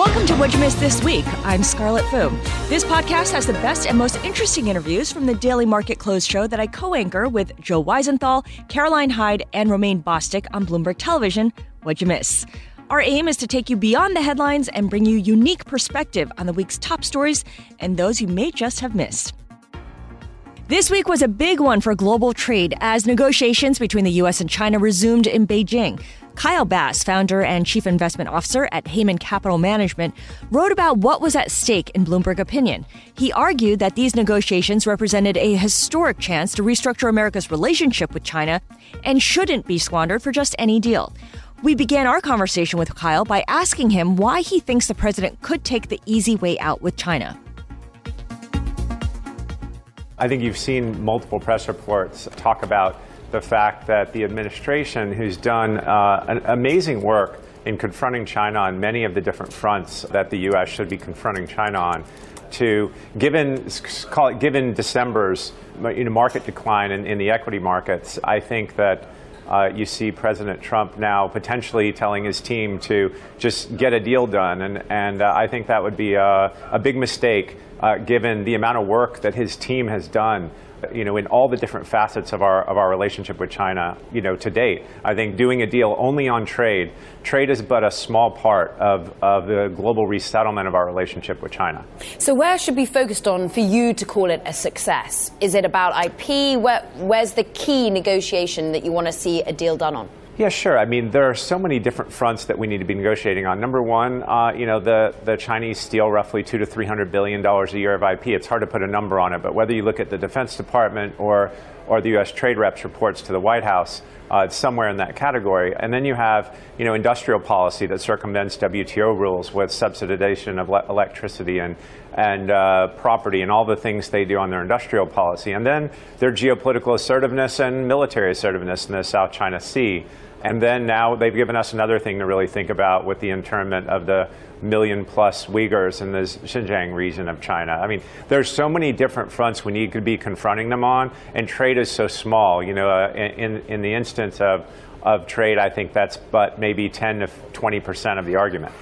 Welcome to What You Missed This Week. I'm Scarlet Fu. This podcast has the best and most interesting interviews from the Daily Market Close show that I co anchor with Joe Weisenthal, Caroline Hyde, and Romaine Bostick on Bloomberg Television. What You Miss. Our aim is to take you beyond the headlines and bring you unique perspective on the week's top stories and those you may just have missed. This week was a big one for global trade as negotiations between the U.S. and China resumed in Beijing. Kyle Bass, founder and chief investment officer at Hayman Capital Management, wrote about what was at stake in Bloomberg Opinion. He argued that these negotiations represented a historic chance to restructure America's relationship with China and shouldn't be squandered for just any deal. We began our conversation with Kyle by asking him why he thinks the president could take the easy way out with China. I think you've seen multiple press reports talk about the fact that the administration, who's done uh, amazing work in confronting China on many of the different fronts that the U.S. should be confronting China on, to given call it given December's you know, market decline in, in the equity markets, I think that. Uh, you see President Trump now potentially telling his team to just get a deal done, and, and uh, I think that would be a, a big mistake uh, given the amount of work that his team has done you know, in all the different facets of our, of our relationship with China, you know, to date. I think doing a deal only on trade, trade is but a small part of, of the global resettlement of our relationship with China. So where should be focused on for you to call it a success? Is it about IP? Where, where's the key negotiation that you want to see a deal done on? Yeah, sure. I mean, there are so many different fronts that we need to be negotiating on. Number one, uh, you know, the, the Chinese steal roughly two to three hundred billion dollars a year of IP. It's hard to put a number on it, but whether you look at the Defense Department or or the U.S. Trade Reps reports to the White House, uh, it's somewhere in that category. And then you have, you know, industrial policy that circumvents WTO rules with subsidization of le- electricity and and uh, property and all the things they do on their industrial policy. And then their geopolitical assertiveness and military assertiveness in the South China Sea. And then now they've given us another thing to really think about with the internment of the million plus Uyghurs in the Xinjiang region of China. I mean, there's so many different fronts we need to be confronting them on, and trade is so small. You know, uh, in, in the instance of, of trade, I think that's but maybe 10 to 20 percent of the argument.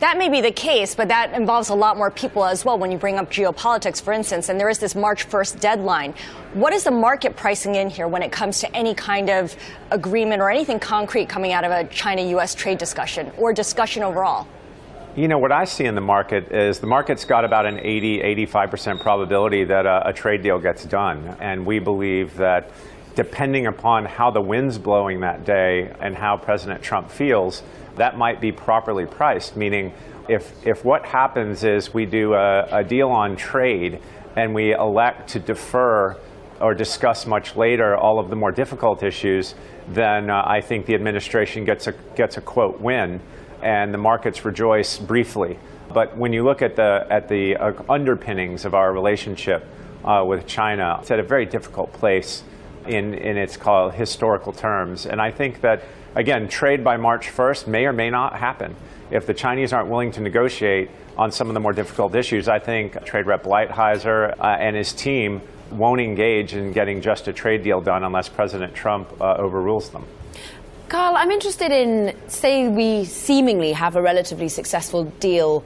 That may be the case, but that involves a lot more people as well when you bring up geopolitics, for instance, and there is this March 1st deadline. What is the market pricing in here when it comes to any kind of agreement or anything concrete coming out of a China US trade discussion or discussion overall? You know, what I see in the market is the market's got about an 80, 85% probability that a, a trade deal gets done. And we believe that depending upon how the wind's blowing that day and how President Trump feels, that might be properly priced, meaning if, if what happens is we do a, a deal on trade and we elect to defer or discuss much later all of the more difficult issues, then uh, I think the administration gets a, gets a quote win and the markets rejoice briefly. But when you look at the, at the uh, underpinnings of our relationship uh, with China, it's at a very difficult place in, in its called historical terms. And I think that Again, trade by March 1st may or may not happen. If the Chinese aren't willing to negotiate on some of the more difficult issues, I think Trade Rep Lighthizer uh, and his team won't engage in getting just a trade deal done unless President Trump uh, overrules them. Carl, I'm interested in, say, we seemingly have a relatively successful deal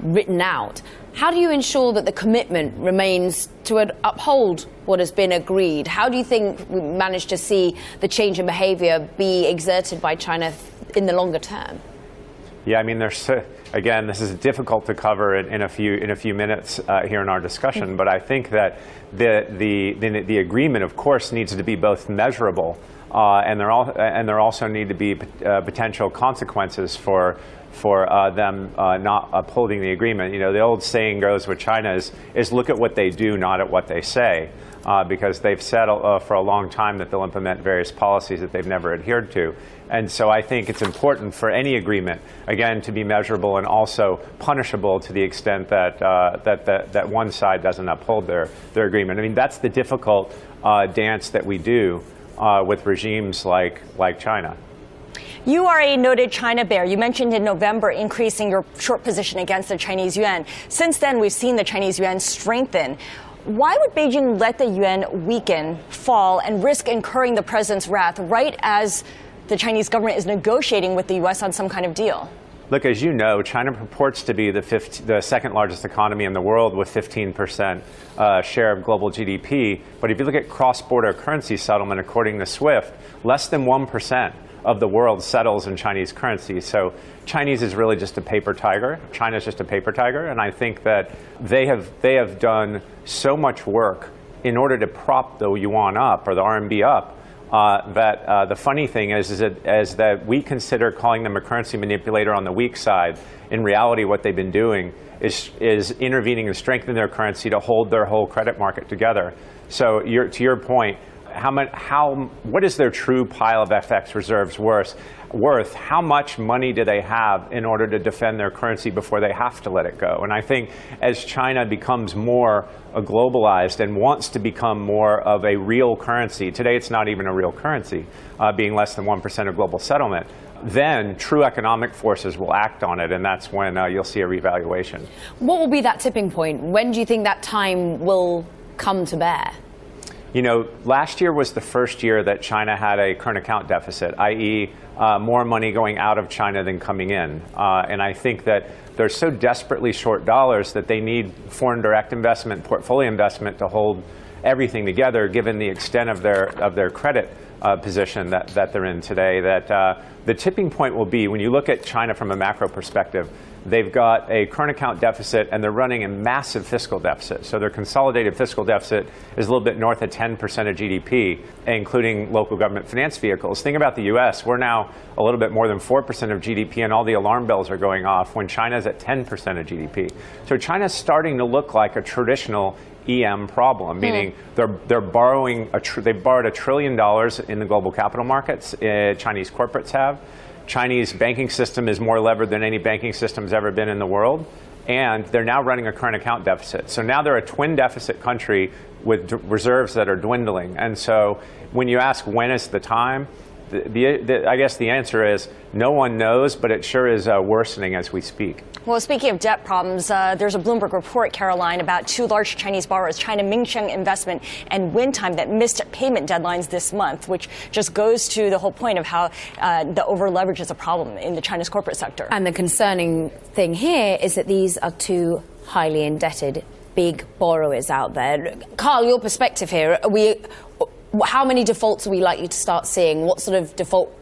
written out. How do you ensure that the commitment remains to uphold what has been agreed? How do you think we manage to see the change in behavior be exerted by China in the longer term? Yeah, I mean, there's again, this is difficult to cover in, in a few in a few minutes uh, here in our discussion. Mm-hmm. But I think that the, the the the agreement, of course, needs to be both measurable uh, and there all and there also need to be uh, potential consequences for for uh, them uh, not upholding the agreement. You know, the old saying goes with China is, is look at what they do, not at what they say. uh, because they've said uh, for a long time that they'll implement various policies that they've never adhered to. And so I think it's important for any agreement, again, to be measurable and also punishable to the extent that, uh, that, that, that, one side doesn't uphold their, their agreement. I mean, that's the difficult uh, dance that we do with regimes like, like China. You are a noted China bear. You mentioned in November increasing your short position against the Chinese yuan. Since then, we've seen the Chinese yuan strengthen. Why would Beijing let the yuan weaken, fall, and risk incurring the president's wrath right as the Chinese government is negotiating with the U.S. on some kind of deal? Look, as you know, China purports to be the, 15, the second largest economy in the world with 15% uh, share of global GDP. But if you look at cross border currency settlement, according to SWIFT, less than 1% of the world settles in Chinese currency. So Chinese is really just a paper tiger. China is just a paper tiger, and I think that they have they have done so much work in order to prop the yuan up or the RMB up. Uh, that uh, the funny thing is, is that, is that we consider calling them a currency manipulator on the weak side. In reality, what they've been doing is, is intervening and strengthening their currency to hold their whole credit market together. So, to your point, how much, how, what is their true pile of FX reserves worth? Worth? How much money do they have in order to defend their currency before they have to let it go? And I think as China becomes more globalized and wants to become more of a real currency, today it's not even a real currency, uh, being less than 1% of global settlement, then true economic forces will act on it, and that's when uh, you'll see a revaluation. What will be that tipping point? When do you think that time will come to bear? You know, last year was the first year that China had a current account deficit, i.e., uh, more money going out of China than coming in. Uh, and I think that they're so desperately short dollars that they need foreign direct investment, portfolio investment to hold everything together, given the extent of their of their credit uh, position that, that they're in today. That uh, the tipping point will be when you look at China from a macro perspective. They've got a current account deficit and they're running a massive fiscal deficit. So their consolidated fiscal deficit is a little bit north of 10% of GDP, including local government finance vehicles. Think about the US. We're now a little bit more than 4% of GDP and all the alarm bells are going off when China's at 10% of GDP. So China's starting to look like a traditional EM problem, meaning mm. they're, they're borrowing, a tr- they've borrowed a trillion dollars in the global capital markets, uh, Chinese corporates have. Chinese banking system is more levered than any banking system has ever been in the world. And they're now running a current account deficit. So now they're a twin deficit country with d- reserves that are dwindling. And so when you ask when is the time, the, the, the, I guess the answer is no one knows, but it sure is uh, worsening as we speak. Well, speaking of debt problems, uh, there's a Bloomberg report, Caroline, about two large Chinese borrowers, China Minsheng Investment and Wintime, that missed payment deadlines this month, which just goes to the whole point of how uh, the over leverage is a problem in the Chinese corporate sector. And the concerning thing here is that these are two highly indebted big borrowers out there. Carl, your perspective here, we how many defaults are we likely to start seeing? What sort of default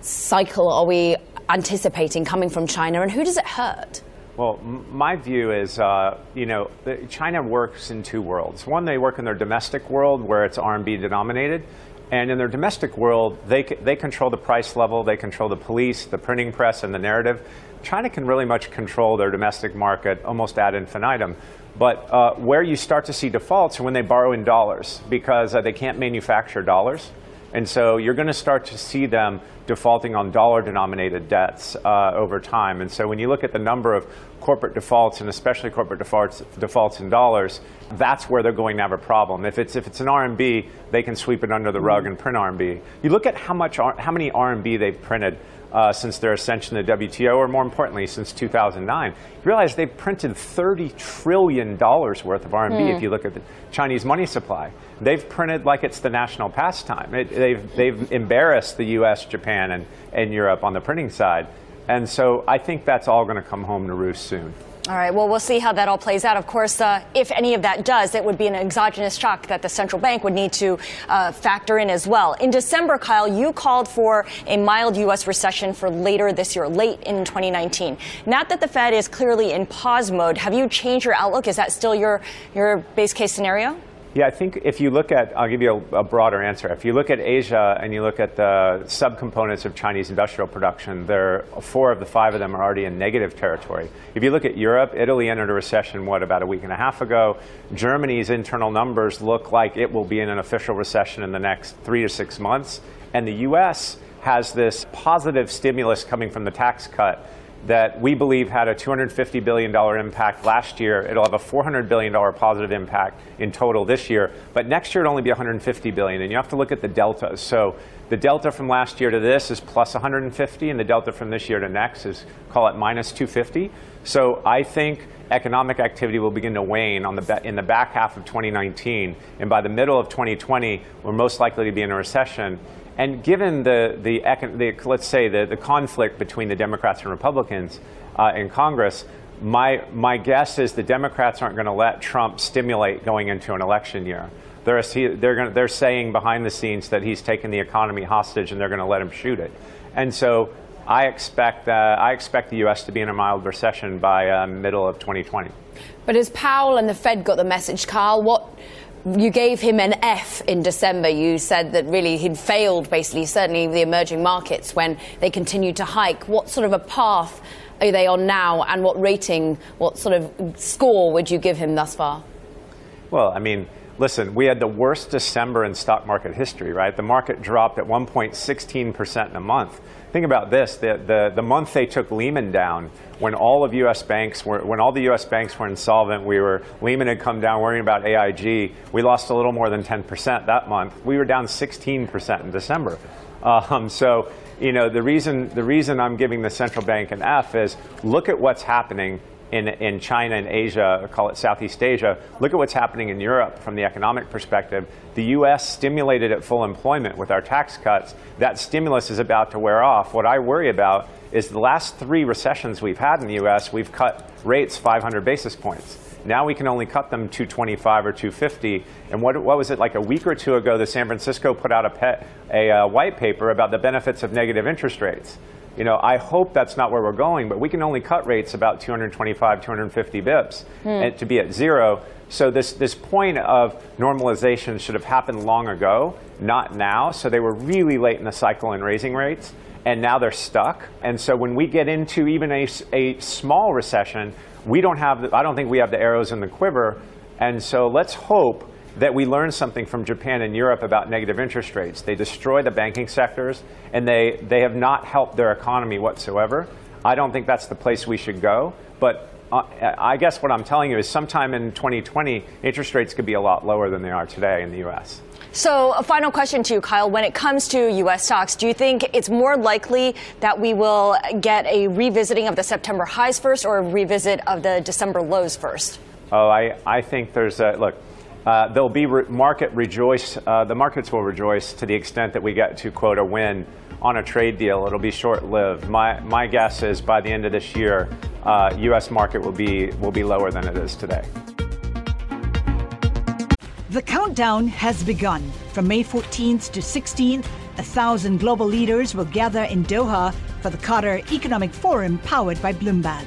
cycle are we anticipating coming from China, and who does it hurt? Well, my view is, uh, you know, China works in two worlds. One, they work in their domestic world where it's RMB denominated. And in their domestic world, they, they control the price level, they control the police, the printing press, and the narrative. China can really much control their domestic market almost ad infinitum. But uh, where you start to see defaults are when they borrow in dollars because uh, they can't manufacture dollars. And so you're going to start to see them defaulting on dollar denominated debts uh, over time. And so when you look at the number of corporate defaults, and especially corporate defaults, defaults in dollars, that's where they're going to have a problem. If it's, if it's an RMB, they can sweep it under the rug and print RMB. You look at how, much, how many RMB they've printed uh, since their ascension to the WTO, or more importantly, since 2009. You realize they've printed $30 trillion worth of RMB mm. if you look at the Chinese money supply. They've printed like it's the national pastime. It, they've, they've embarrassed the US, Japan, and, and Europe on the printing side. And so I think that's all going to come home to roost soon. All right, well, we'll see how that all plays out. Of course, uh, if any of that does, it would be an exogenous shock that the central bank would need to uh, factor in as well. In December, Kyle, you called for a mild U.S. recession for later this year, late in 2019. Now that the Fed is clearly in pause mode, have you changed your outlook? Is that still your, your base case scenario? Yeah, I think if you look at, I'll give you a, a, broader answer. If you look at Asia and you look at the subcomponents of Chinese industrial production, there four of the five of them are already in negative territory. If you look at Europe, Italy entered a recession, what, about a week and a half ago. Germany's internal numbers look like it will be in an official recession in the next three to six months. And the U.S. has this positive stimulus coming from the tax cut that we believe had a $250 billion impact last year. It'll have a $400 billion positive impact in total this year. But next year, it'll only be 150 billion. And you have to look at the deltas. So the delta from last year to this is plus 150, and the delta from this year to next is, call it minus 250. So I think economic activity will begin to wane the in the back half of 2019. And by the middle of 2020, we're most likely to be in a recession. And given the, the, the let's say, the, the conflict between the Democrats and Republicans uh, in Congress, my, my guess is the Democrats aren't going to let Trump stimulate going into an election year. They're, they're, gonna, they're saying behind the scenes that he's taken the economy hostage and they're going to let him shoot it. And so I expect, uh, I expect the U.S. to be in a mild recession by uh, middle of 2020. But has Powell and the Fed got the message, Carl? What you gave him an F in December. You said that really he'd failed, basically, certainly the emerging markets when they continued to hike. What sort of a path are they on now, and what rating, what sort of score would you give him thus far? Well, I mean, listen, we had the worst December in stock market history, right? The market dropped at 1.16% in a month. Think about this: the, the, the month they took Lehman down, when all of U.S. banks were, when all the U.S. banks were insolvent, we were Lehman had come down, worrying about AIG. We lost a little more than 10% that month. We were down 16% in December. Um, so, you know, the reason the reason I'm giving the central bank an F is look at what's happening in, in China and Asia, call it Southeast Asia, look at what's happening in Europe from the economic perspective. The US stimulated at full employment with our tax cuts. That stimulus is about to wear off. What I worry about is the last three recessions we've had in the US, we've cut rates 500 basis points. Now we can only cut them 225 or 250. And what, what was it like a week or two ago? The San Francisco put out a, pet, a uh, white paper about the benefits of negative interest rates. You know, I hope that's not where we're going, but we can only cut rates about 225, 250 bips hmm. and to be at zero. So this, this point of normalization should have happened long ago, not now. So they were really late in the cycle in raising rates, and now they're stuck. And so when we get into even a, a small recession, we don't have, the, I don't think we have the arrows in the quiver. And so let's hope that we learned something from Japan and Europe about negative interest rates. They destroy the banking sectors, and they, they have not helped their economy whatsoever. I don't think that's the place we should go. But uh, I guess what I'm telling you is sometime in 2020, interest rates could be a lot lower than they are today in the U.S. So, a final question to you, Kyle. When it comes to U.S. stocks, do you think it's more likely that we will get a revisiting of the September highs first or a revisit of the December lows first? Oh, I, I think there's a look. Uh, there'll be re- market rejoice. Uh, the markets will rejoice to the extent that we get to quote a win on a trade deal. It'll be short-lived. My my guess is by the end of this year, uh, U.S. market will be will be lower than it is today. The countdown has begun. From May 14th to 16th, a thousand global leaders will gather in Doha for the Qatar Economic Forum powered by Bloomberg.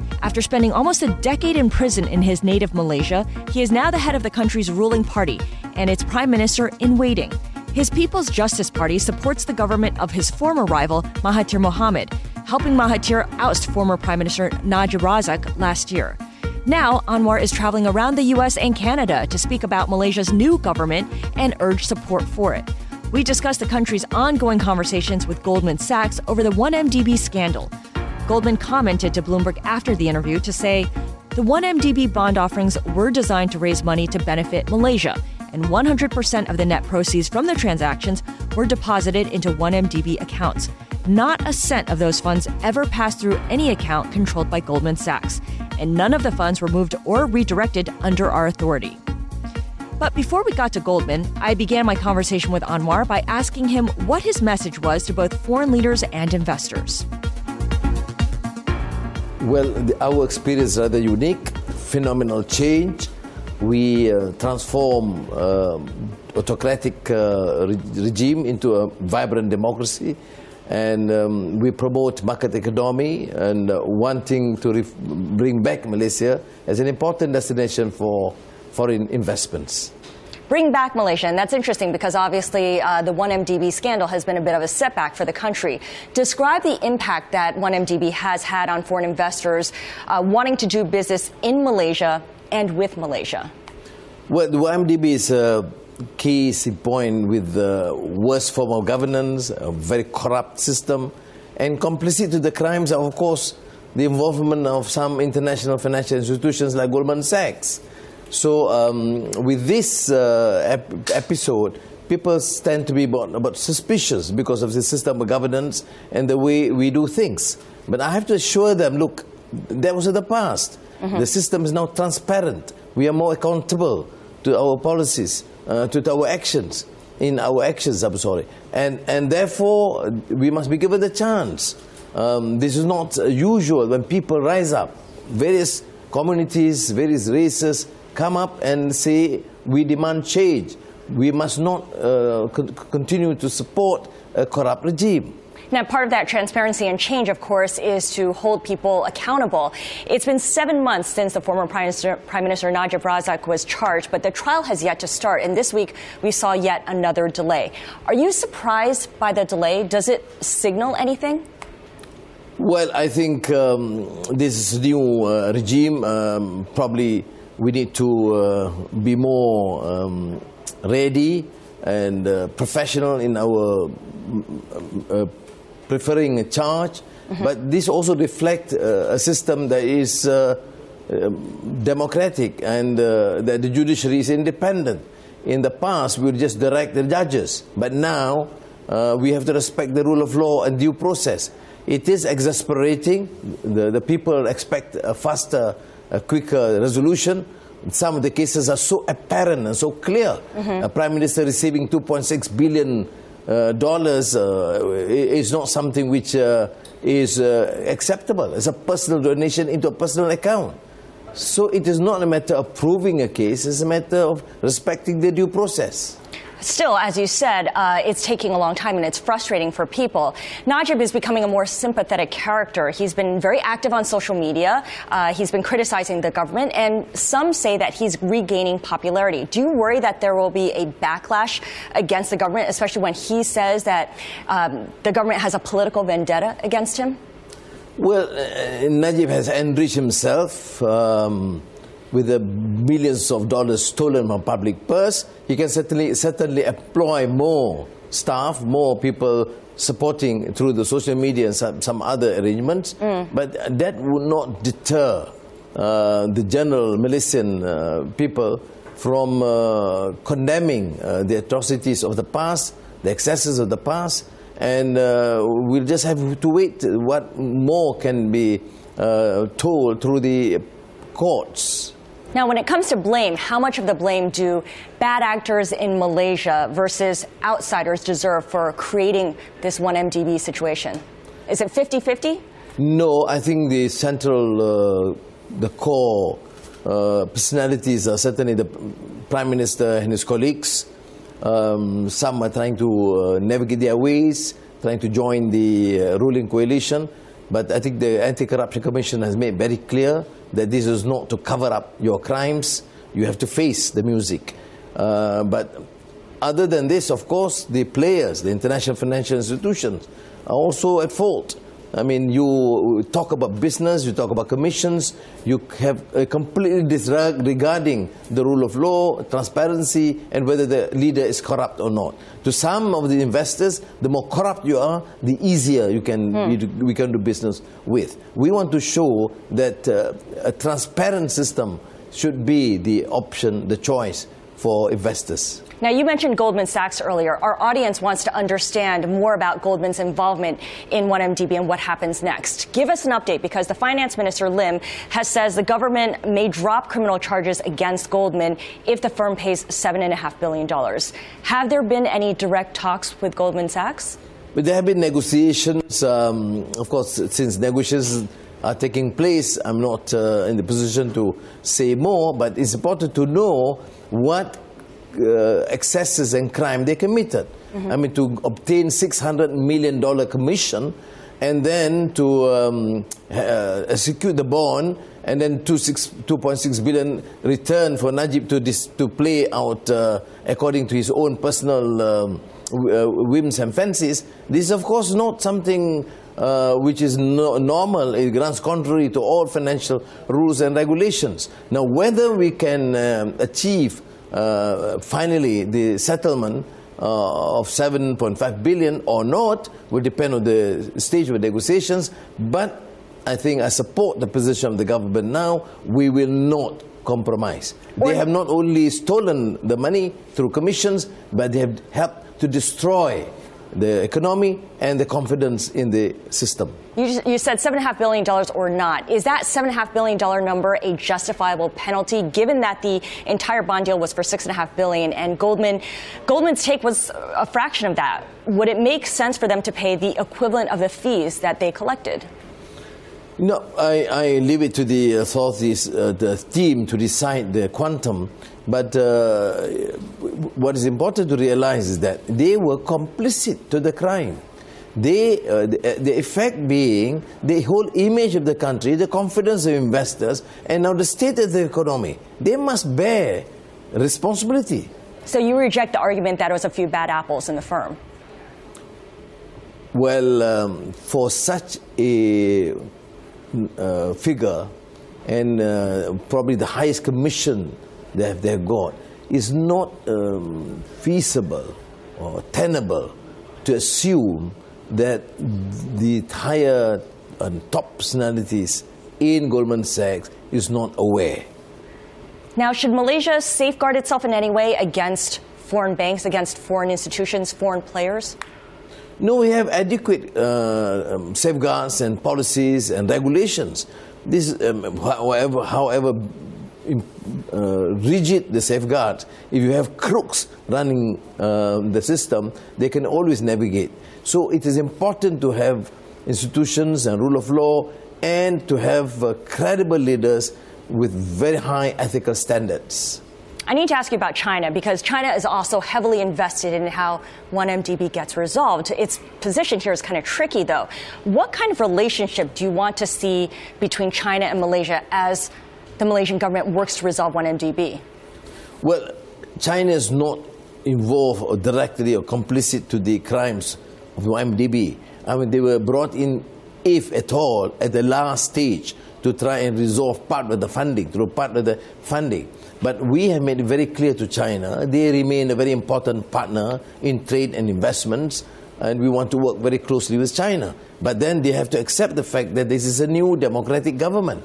After spending almost a decade in prison in his native Malaysia, he is now the head of the country's ruling party and its prime minister in waiting. His People's Justice Party supports the government of his former rival, Mahathir Mohamad, helping Mahathir oust former Prime Minister Najib Razak last year. Now, Anwar is traveling around the US and Canada to speak about Malaysia's new government and urge support for it. We discuss the country's ongoing conversations with Goldman Sachs over the 1MDB scandal. Goldman commented to Bloomberg after the interview to say, the 1MDB bond offerings were designed to raise money to benefit Malaysia, and 100% of the net proceeds from the transactions were deposited into 1MDB accounts. Not a cent of those funds ever passed through any account controlled by Goldman Sachs, and none of the funds were moved or redirected under our authority. But before we got to Goldman, I began my conversation with Anwar by asking him what his message was to both foreign leaders and investors. Well, the, our experience is rather unique, phenomenal change. We uh, transform uh, autocratic uh, re- regime into a vibrant democracy, and um, we promote market economy. And uh, wanting to bring back Malaysia as an important destination for foreign investments bring back Malaysia. And that's interesting because obviously uh, the 1MDB scandal has been a bit of a setback for the country. Describe the impact that 1MDB has had on foreign investors uh, wanting to do business in Malaysia and with Malaysia. Well, the 1MDB is a key in point with the worst form of governance, a very corrupt system, and complicit to the crimes, of course, the involvement of some international financial institutions like Goldman Sachs. So um, with this uh, ep- episode, people tend to be about, about, suspicious because of the system of governance and the way we do things. But I have to assure them, look, that was in the past. Mm-hmm. The system is now transparent. We are more accountable to our policies, uh, to our actions, in our actions, I'm sorry. And, and therefore, we must be given the chance. Um, this is not usual when people rise up, various communities, various races, come up and say, we demand change. We must not uh, con- continue to support a corrupt regime. Now, part of that transparency and change, of course, is to hold people accountable. It's been seven months since the former Prime Minister, Prime Minister Najib Razak was charged, but the trial has yet to start. And this week, we saw yet another delay. Are you surprised by the delay? Does it signal anything? Well, I think um, this new uh, regime um, probably we need to uh, be more um, ready and uh, professional in our uh, preferring a charge. Mm-hmm. But this also reflects uh, a system that is uh, um, democratic and uh, that the judiciary is independent. In the past, we would just direct the judges, but now we have to respect the rule of law and due process. It is exasperating. The, the people expect a faster a quicker resolution. Some of the cases are so apparent and so clear. Mm-hmm. A prime minister receiving 2.6 billion uh, dollars uh, is not something which uh, is uh, acceptable. It's a personal donation into a personal account. So it is not a matter of proving a case, it's a matter of respecting the due process. Still, as you said, uh, it's taking a long time and it's frustrating for people. Najib is becoming a more sympathetic character. He's been very active on social media. Uh, he's been criticizing the government, and some say that he's regaining popularity. Do you worry that there will be a backlash against the government, especially when he says that um, the government has a political vendetta against him? Well, uh, Najib has enriched himself. Um, with the millions of dollars stolen from public purse, he can certainly certainly employ more staff, more people supporting through the social media and some, some other arrangements. Mm. But that would not deter uh, the general Malaysian uh, people from uh, condemning uh, the atrocities of the past, the excesses of the past, and uh, we'll just have to wait what more can be uh, told through the courts. Now, when it comes to blame, how much of the blame do bad actors in Malaysia versus outsiders deserve for creating this 1MDB situation? Is it 50 50? No, I think the central, uh, the core uh, personalities are certainly the Prime Minister and his colleagues. Um, some are trying to uh, navigate their ways, trying to join the uh, ruling coalition. But I think the Anti Corruption Commission has made very clear that this is not to cover up your crimes. You have to face the music. Uh, but other than this, of course, the players, the international financial institutions, are also at fault. I mean, you talk about business, you talk about commissions, you have a completely disregarding the rule of law, transparency, and whether the leader is corrupt or not. To some of the investors, the more corrupt you are, the easier you can hmm. we can do business with. We want to show that uh, a transparent system should be the option, the choice for investors. Now, you mentioned Goldman Sachs earlier. Our audience wants to understand more about Goldman's involvement in 1MDB and what happens next. Give us an update because the finance minister, Lim, has says the government may drop criminal charges against Goldman if the firm pays $7.5 billion. Have there been any direct talks with Goldman Sachs? But there have been negotiations. Um, of course, since negotiations are taking place, I'm not uh, in the position to say more, but it's important to know what uh, excesses and crime they committed. Mm-hmm. I mean, to obtain $600 million commission and then to um, uh, execute the bond and then 2.6 billion return for Najib to, dis- to play out uh, according to his own personal um, uh, whims and fancies. This is, of course, not something uh, which is no- normal. It runs contrary to all financial rules and regulations. Now, whether we can um, achieve finally the settlement uh, of 7.5 billion or not will depend on the stage of negotiations. But I think I support the position of the government now. We will not compromise. They have not only stolen the money through commissions, but they have helped to destroy the economy and the confidence in the system. You, just, you said $7.5 billion or not. Is that $7.5 billion number a justifiable penalty given that the entire bond deal was for 6.5 billion and Goldman, Goldman's take was a fraction of that? Would it make sense for them to pay the equivalent of the fees that they collected? No, I, I leave it to the authorities, uh, the team, to decide the quantum. But uh, what is important to realize is that they were complicit to the crime. They, uh, the, the, effect being the whole image of the country, the confidence of investors, and now the state of the economy. They must bear responsibility. So you reject the argument that it was a few bad apples in the firm? Well, um, for such a uh, figure and uh, probably the highest commission that they've got is not um, feasible or tenable to assume that the higher and top personalities in Goldman Sachs is not aware. Now, should Malaysia safeguard itself in any way against foreign banks, against foreign institutions, foreign players? No, we have adequate uh, um, safeguards and policies and regulations. This, um, however, however uh, rigid the safeguards, if you have crooks running uh, the system, they can always navigate. So it is important to have institutions and rule of law and to have uh, credible leaders with very high ethical standards. I need to ask you about China because China is also heavily invested in how 1MDB gets resolved. Its position here is kind of tricky, though. What kind of relationship do you want to see between China and Malaysia as the Malaysian government works to resolve 1MDB? Well, China is not involved or directly or complicit to the crimes of 1MDB. I mean, they were brought in, if at all, at the last stage to try and resolve part of the funding, through part of the funding. But we have made it very clear to China they remain a very important partner in trade and investments, and we want to work very closely with China. But then they have to accept the fact that this is a new democratic government,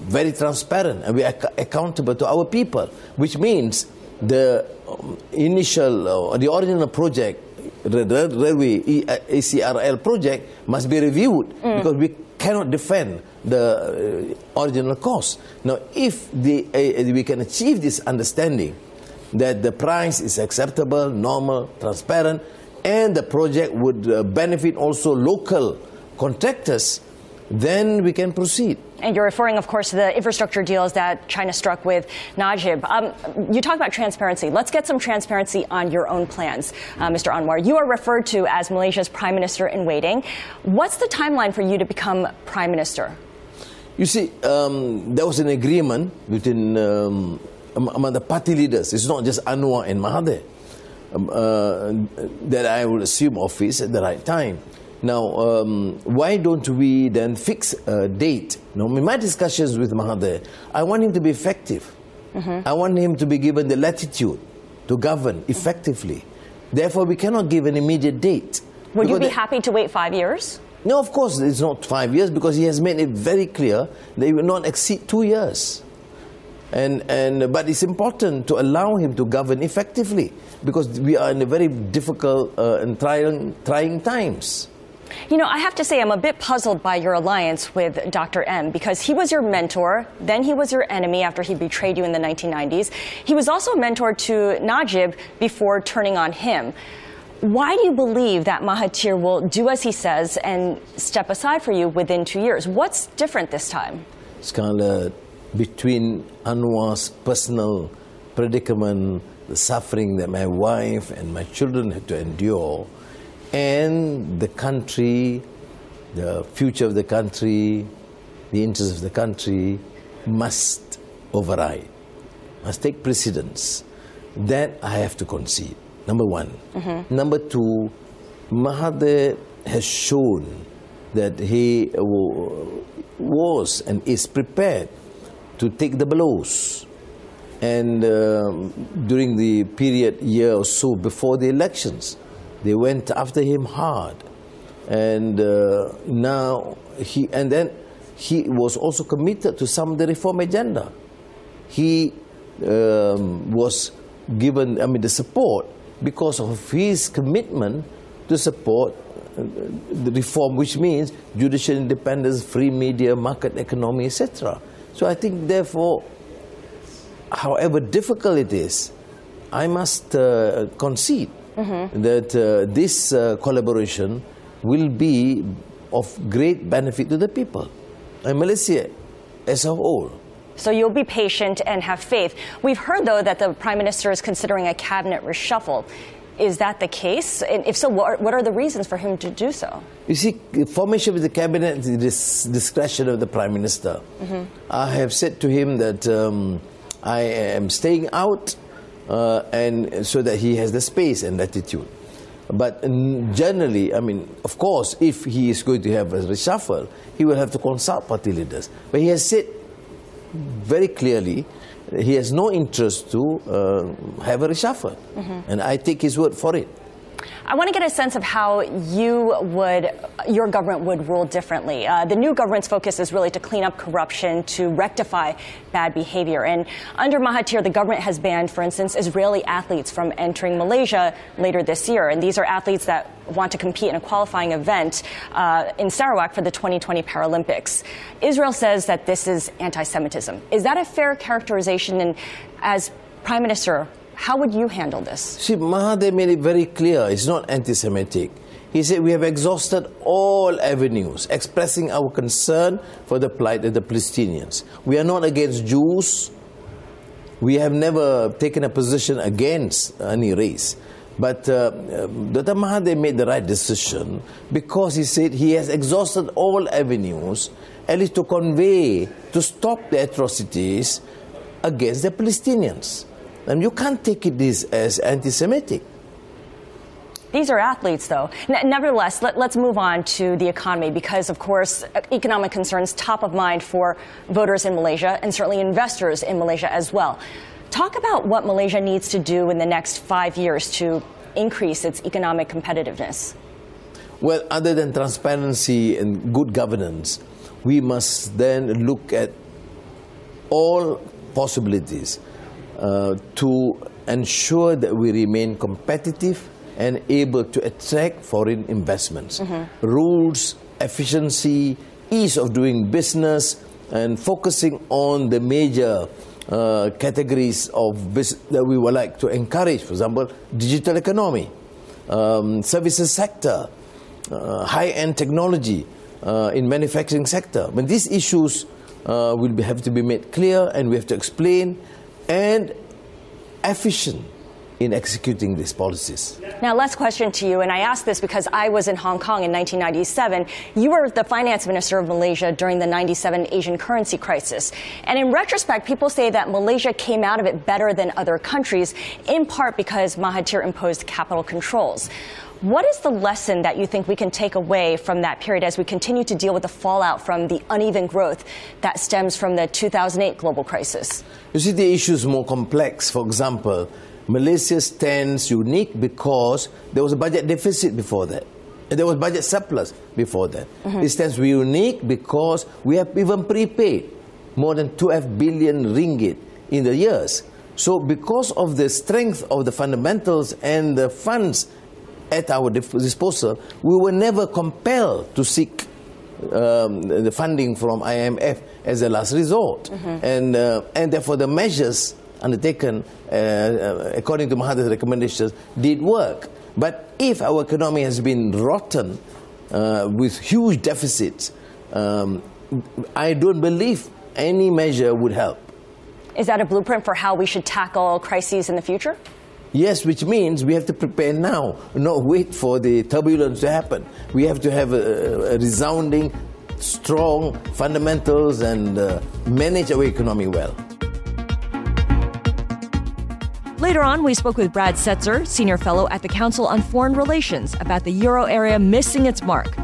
very transparent, and we are accountable to our people, which means the um, initial uh, the original project, the railway ECRL project, must be reviewed mm. because we cannot defend the uh, original cost. Now, if the, uh, we can achieve this understanding that the price is acceptable, normal, transparent, and the project would uh, benefit also local contractors, then we can proceed. And you're referring, of course, to the infrastructure deals that China struck with Najib. Um, you talk about transparency. Let's get some transparency on your own plans, uh, Mr. Anwar. You are referred to as Malaysia's prime minister in waiting. What's the timeline for you to become prime minister? You see, um, there was an agreement between um, among the party leaders. It's not just Anwar and Mahathir um, uh, that I will assume office at the right time. Now, um, why don't we then fix a date? Now, in my discussions with Mahathir, I want him to be effective. Mm-hmm. I want him to be given the latitude to govern effectively. Therefore, we cannot give an immediate date. Would you be happy to wait five years? No, of course, it's not five years because he has made it very clear that he will not exceed two years. And, and, but it's important to allow him to govern effectively because we are in a very difficult uh, and trying, trying times. You know, I have to say, I'm a bit puzzled by your alliance with Dr. M because he was your mentor, then he was your enemy after he betrayed you in the 1990s. He was also a mentor to Najib before turning on him. Why do you believe that Mahathir will do as he says and step aside for you within two years? What's different this time? Scarlet, between Anwar's personal predicament, the suffering that my wife and my children had to endure, and the country, the future of the country, the interests of the country must override, must take precedence. That I have to concede. Number one. Mm-hmm. Number two, Mahathir has shown that he was and is prepared to take the blows. And um, during the period year or so before the elections, they went after him hard. And uh, now he, and then he was also committed to some of the reform agenda. He um, was given, I mean, the support because of his commitment to support uh, the reform, which means judicial independence, free media, market economy, etc. So I think, therefore, however difficult it is, I must uh, concede mm-hmm. that uh, this uh, collaboration will be of great benefit to the people and Malaysia as a whole. So you'll be patient and have faith. We've heard, though, that the Prime Minister is considering a cabinet reshuffle. Is that the case? And if so, what are, what are the reasons for him to do so? You see, formation of the cabinet is the discretion of the prime minister. Mm-hmm. I have said to him that um, I am staying out, uh, and so that he has the space and latitude. But generally, I mean, of course, if he is going to have a reshuffle, he will have to consult party leaders. But he has said very clearly he has no interest to uh, have a reshuffle. Mm-hmm. And I take his word for it. I want to get a sense of how you would, your government would rule differently. Uh, the new government's focus is really to clean up corruption, to rectify bad behavior. And under Mahathir, the government has banned, for instance, Israeli athletes from entering Malaysia later this year. And these are athletes that want to compete in a qualifying event uh, in Sarawak for the 2020 Paralympics. Israel says that this is anti Semitism. Is that a fair characterization? And as Prime Minister, how would you handle this? See, Mahathir made it very clear it's not anti Semitic. He said, We have exhausted all avenues, expressing our concern for the plight of the Palestinians. We are not against Jews. We have never taken a position against any race. But uh, Dr. Mahathir made the right decision because he said he has exhausted all avenues, at least to convey, to stop the atrocities against the Palestinians. And you can't take this as anti Semitic. These are athletes, though. N- nevertheless, let, us move on to the economy because, of course, economic concerns top of mind for voters in Malaysia and certainly investors in Malaysia as well. Talk about what Malaysia needs to do in the next five years to increase its economic competitiveness. Well, other than transparency and good governance, we must then look at all possibilities uh, to ensure that we remain competitive and able to attract foreign investments. Mm-hmm. Rules, efficiency, ease of doing business, and focusing on the major uh, categories of business that we would like to encourage. For example, digital economy, um, services sector, uh, high-end technology uh, in manufacturing sector. But these issues uh, will be, have to be made clear, and we have to explain and efficient in executing these policies. Now, last question to you, and I ask this because I was in Hong Kong in 1997. You were the finance minister of Malaysia during the 97 Asian currency crisis. And in retrospect, people say that Malaysia came out of it better than other countries, in part because Mahathir imposed capital controls. What is the lesson that you think we can take away from that period as we continue to deal with the fallout from the uneven growth that stems from the 2008 global crisis? You see, the issue is more complex. For example, Malaysia stands unique because there was a budget deficit before that. And there was budget surplus before that. Mm-hmm. It stands unique because we have even prepaid more than 12 billion ringgit in the years. So, because of the strength of the fundamentals and the funds at our disposal, we were never compelled to seek um, the funding from IMF as a last resort. Mm-hmm. And, uh, and therefore, the measures undertaken uh, uh, according to Mahathir's recommendations did work. But if our economy has been rotten uh, with huge deficits, um, I don't believe any measure would help. Is that a blueprint for how we should tackle crises in the future? Yes, which means we have to prepare now, not wait for the turbulence to happen. We have to have a, a resounding, strong fundamentals and uh, manage our economy well. Later on, we spoke with Brad Setser, senior fellow at the Council on Foreign Relations, about the euro area missing its mark.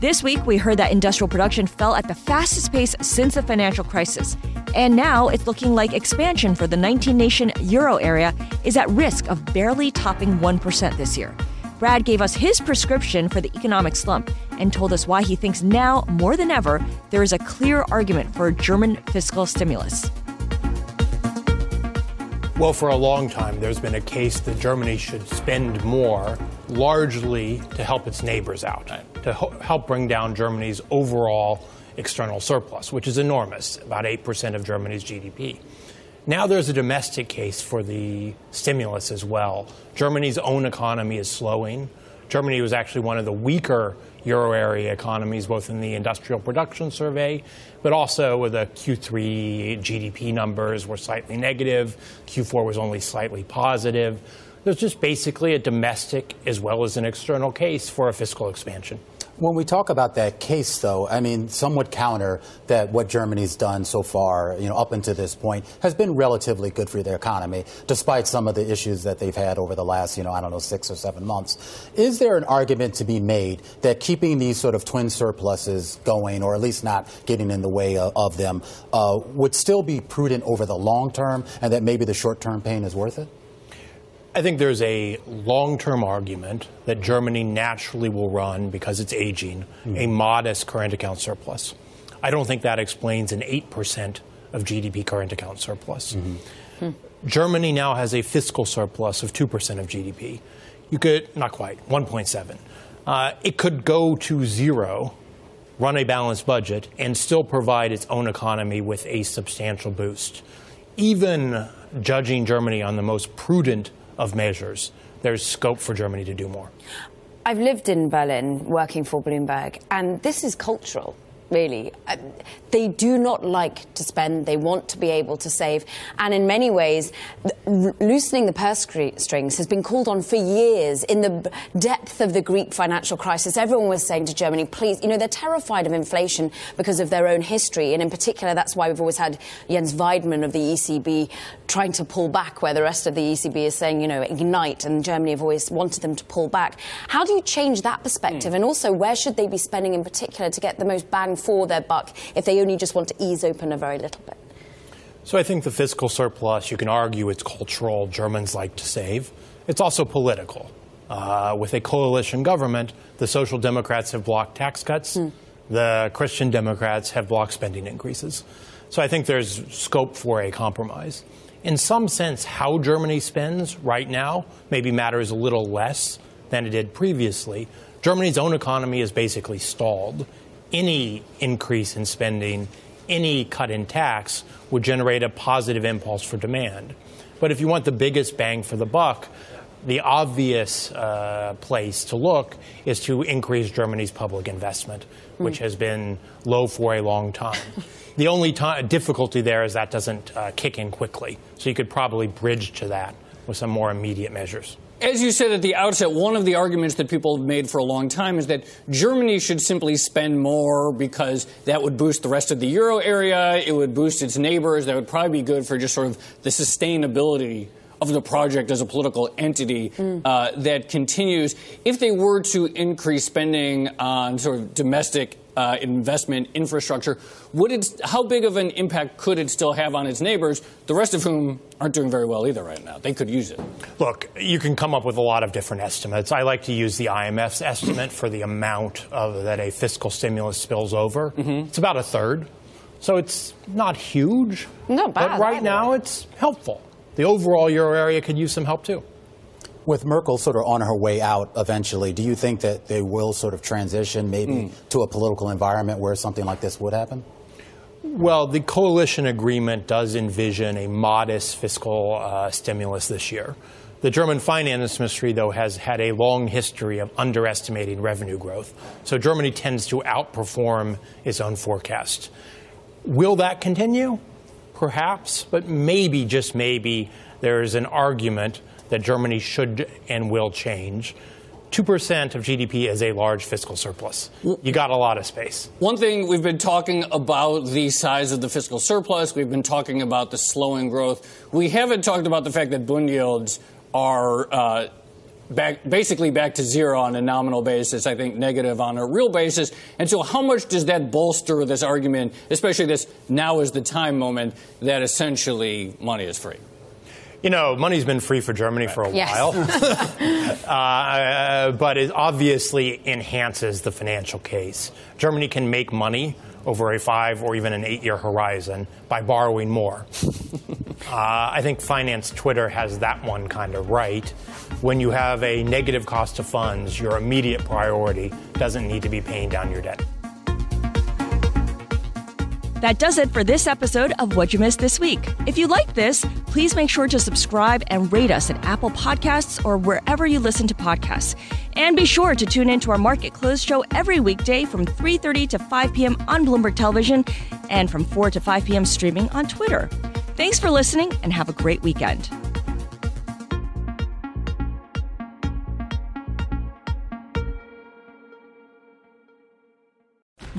This week, we heard that industrial production fell at the fastest pace since the financial crisis. And now it's looking like expansion for the 19 nation euro area is at risk of barely topping 1% this year. Brad gave us his prescription for the economic slump and told us why he thinks now, more than ever, there is a clear argument for a German fiscal stimulus. Well, for a long time, there's been a case that Germany should spend more, largely to help its neighbors out, to ho- help bring down Germany's overall external surplus, which is enormous, about 8% of Germany's GDP. Now there's a domestic case for the stimulus as well. Germany's own economy is slowing. Germany was actually one of the weaker euro area economies, both in the industrial production survey, but also with the Q3 GDP numbers were slightly negative. Q4 was only slightly positive. There's just basically a domestic as well as an external case for a fiscal expansion. When we talk about that case, though, I mean, some would counter that what Germany's done so far, you know, up until this point, has been relatively good for their economy, despite some of the issues that they've had over the last, you know, I don't know, six or seven months. Is there an argument to be made that keeping these sort of twin surpluses going, or at least not getting in the way of, them, uh, would still be prudent over the long term, and that maybe the short term pain is worth it? I think there's a long term argument that Germany naturally will run, because it's aging, mm. a modest current account surplus. I don't think that explains an 8% of GDP current account surplus. Mm-hmm. Hmm. Germany now has a fiscal surplus of 2% of GDP. You could, not quite, 1.7. Uh, it could go to zero, run a balanced budget, and still provide its own economy with a substantial boost. Even judging Germany on the most prudent of measures, there's scope for Germany to do more. I've lived in Berlin working for Bloomberg, and this is cultural really. Uh, they do not like to spend, they want to be able to save. And in many ways, loosening the purse strings has been called on for years. In the depth of the Greek financial crisis, everyone was saying to Germany, please, you know, they're terrified of inflation because of their own history. And in particular, that's why we've always had Jens Weidmann of the ECB trying to pull back, where the rest of the ECB is saying, you know, ignite. And Germany have always wanted them to pull back. How do you change that perspective? Mm. And also, where should they be spending in particular to get the most bang for their buck if they only just want to ease open a very little bit? So I think the fiscal surplus, you can argue it's cultural. Germans like to save. It's also political. Uh, with a coalition government, the Social Democrats have blocked tax cuts. Mm. The Christian Democrats have blocked spending increases. So I think there's scope for a compromise. In some sense, how Germany spends right now maybe matters a little less than it did previously. Germany's own economy is basically stalled any increase in spending, any cut in tax would generate a positive impulse for demand. But if you want the biggest bang for the buck, the obvious uh, place to look is to increase Germany's public investment, which mm. has been low for a long time. the only t- difficulty there is that doesn't uh, kick in quickly. So you could probably bridge to that with some more immediate measures as you said at the outset, one of the arguments that people have made for a long time is that Germany should simply spend more because that would boost the rest of the euro area, it would boost its neighbors, that would probably be good for just sort of the sustainability of the project as a political entity mm. uh, that continues. If they were to increase spending on sort of domestic uh, investment infrastructure. Would it, how big of an impact could it still have on its neighbors, the rest of whom aren't doing very well either right now? They could use it. Look, you can come up with a lot of different estimates. I like to use the IMF's estimate for the amount of, that a fiscal stimulus spills over. Mm-hmm. It's about a third. So it's not huge. Not bad. But right now, it's helpful. The overall euro area could use some help too. With Merkel sort of on her way out eventually, do you think that they will sort of transition maybe mm. to a political environment where something like this would happen? Well, the coalition agreement does envision a modest fiscal uh, stimulus this year. The German finance ministry, though, has had a long history of underestimating revenue growth. So Germany tends to outperform its own forecast. Will that continue? Perhaps, but maybe, just maybe, there is an argument that Germany should and will change. 2% of GDP is a large fiscal surplus. You got a lot of space. One thing we've been talking about the size of the fiscal surplus, we've been talking about the slowing growth. We haven't talked about the fact that bund yields are uh, back, basically back to zero on a nominal basis, I think negative on a real basis. And so, how much does that bolster this argument, especially this now is the time moment, that essentially money is free? You know, money's been free for Germany for a yes. while, uh, but it obviously enhances the financial case. Germany can make money over a five or even an eight year horizon by borrowing more. uh, I think Finance Twitter has that one kind of right. When you have a negative cost of funds, your immediate priority doesn't need to be paying down your debt. That does it for this episode of What You Missed This Week. If you like this, please make sure to subscribe and rate us at Apple Podcasts or wherever you listen to podcasts. And be sure to tune in to our Market Close show every weekday from 3:30 to 5 p.m. on Bloomberg Television and from 4 to 5 p.m. streaming on Twitter. Thanks for listening and have a great weekend.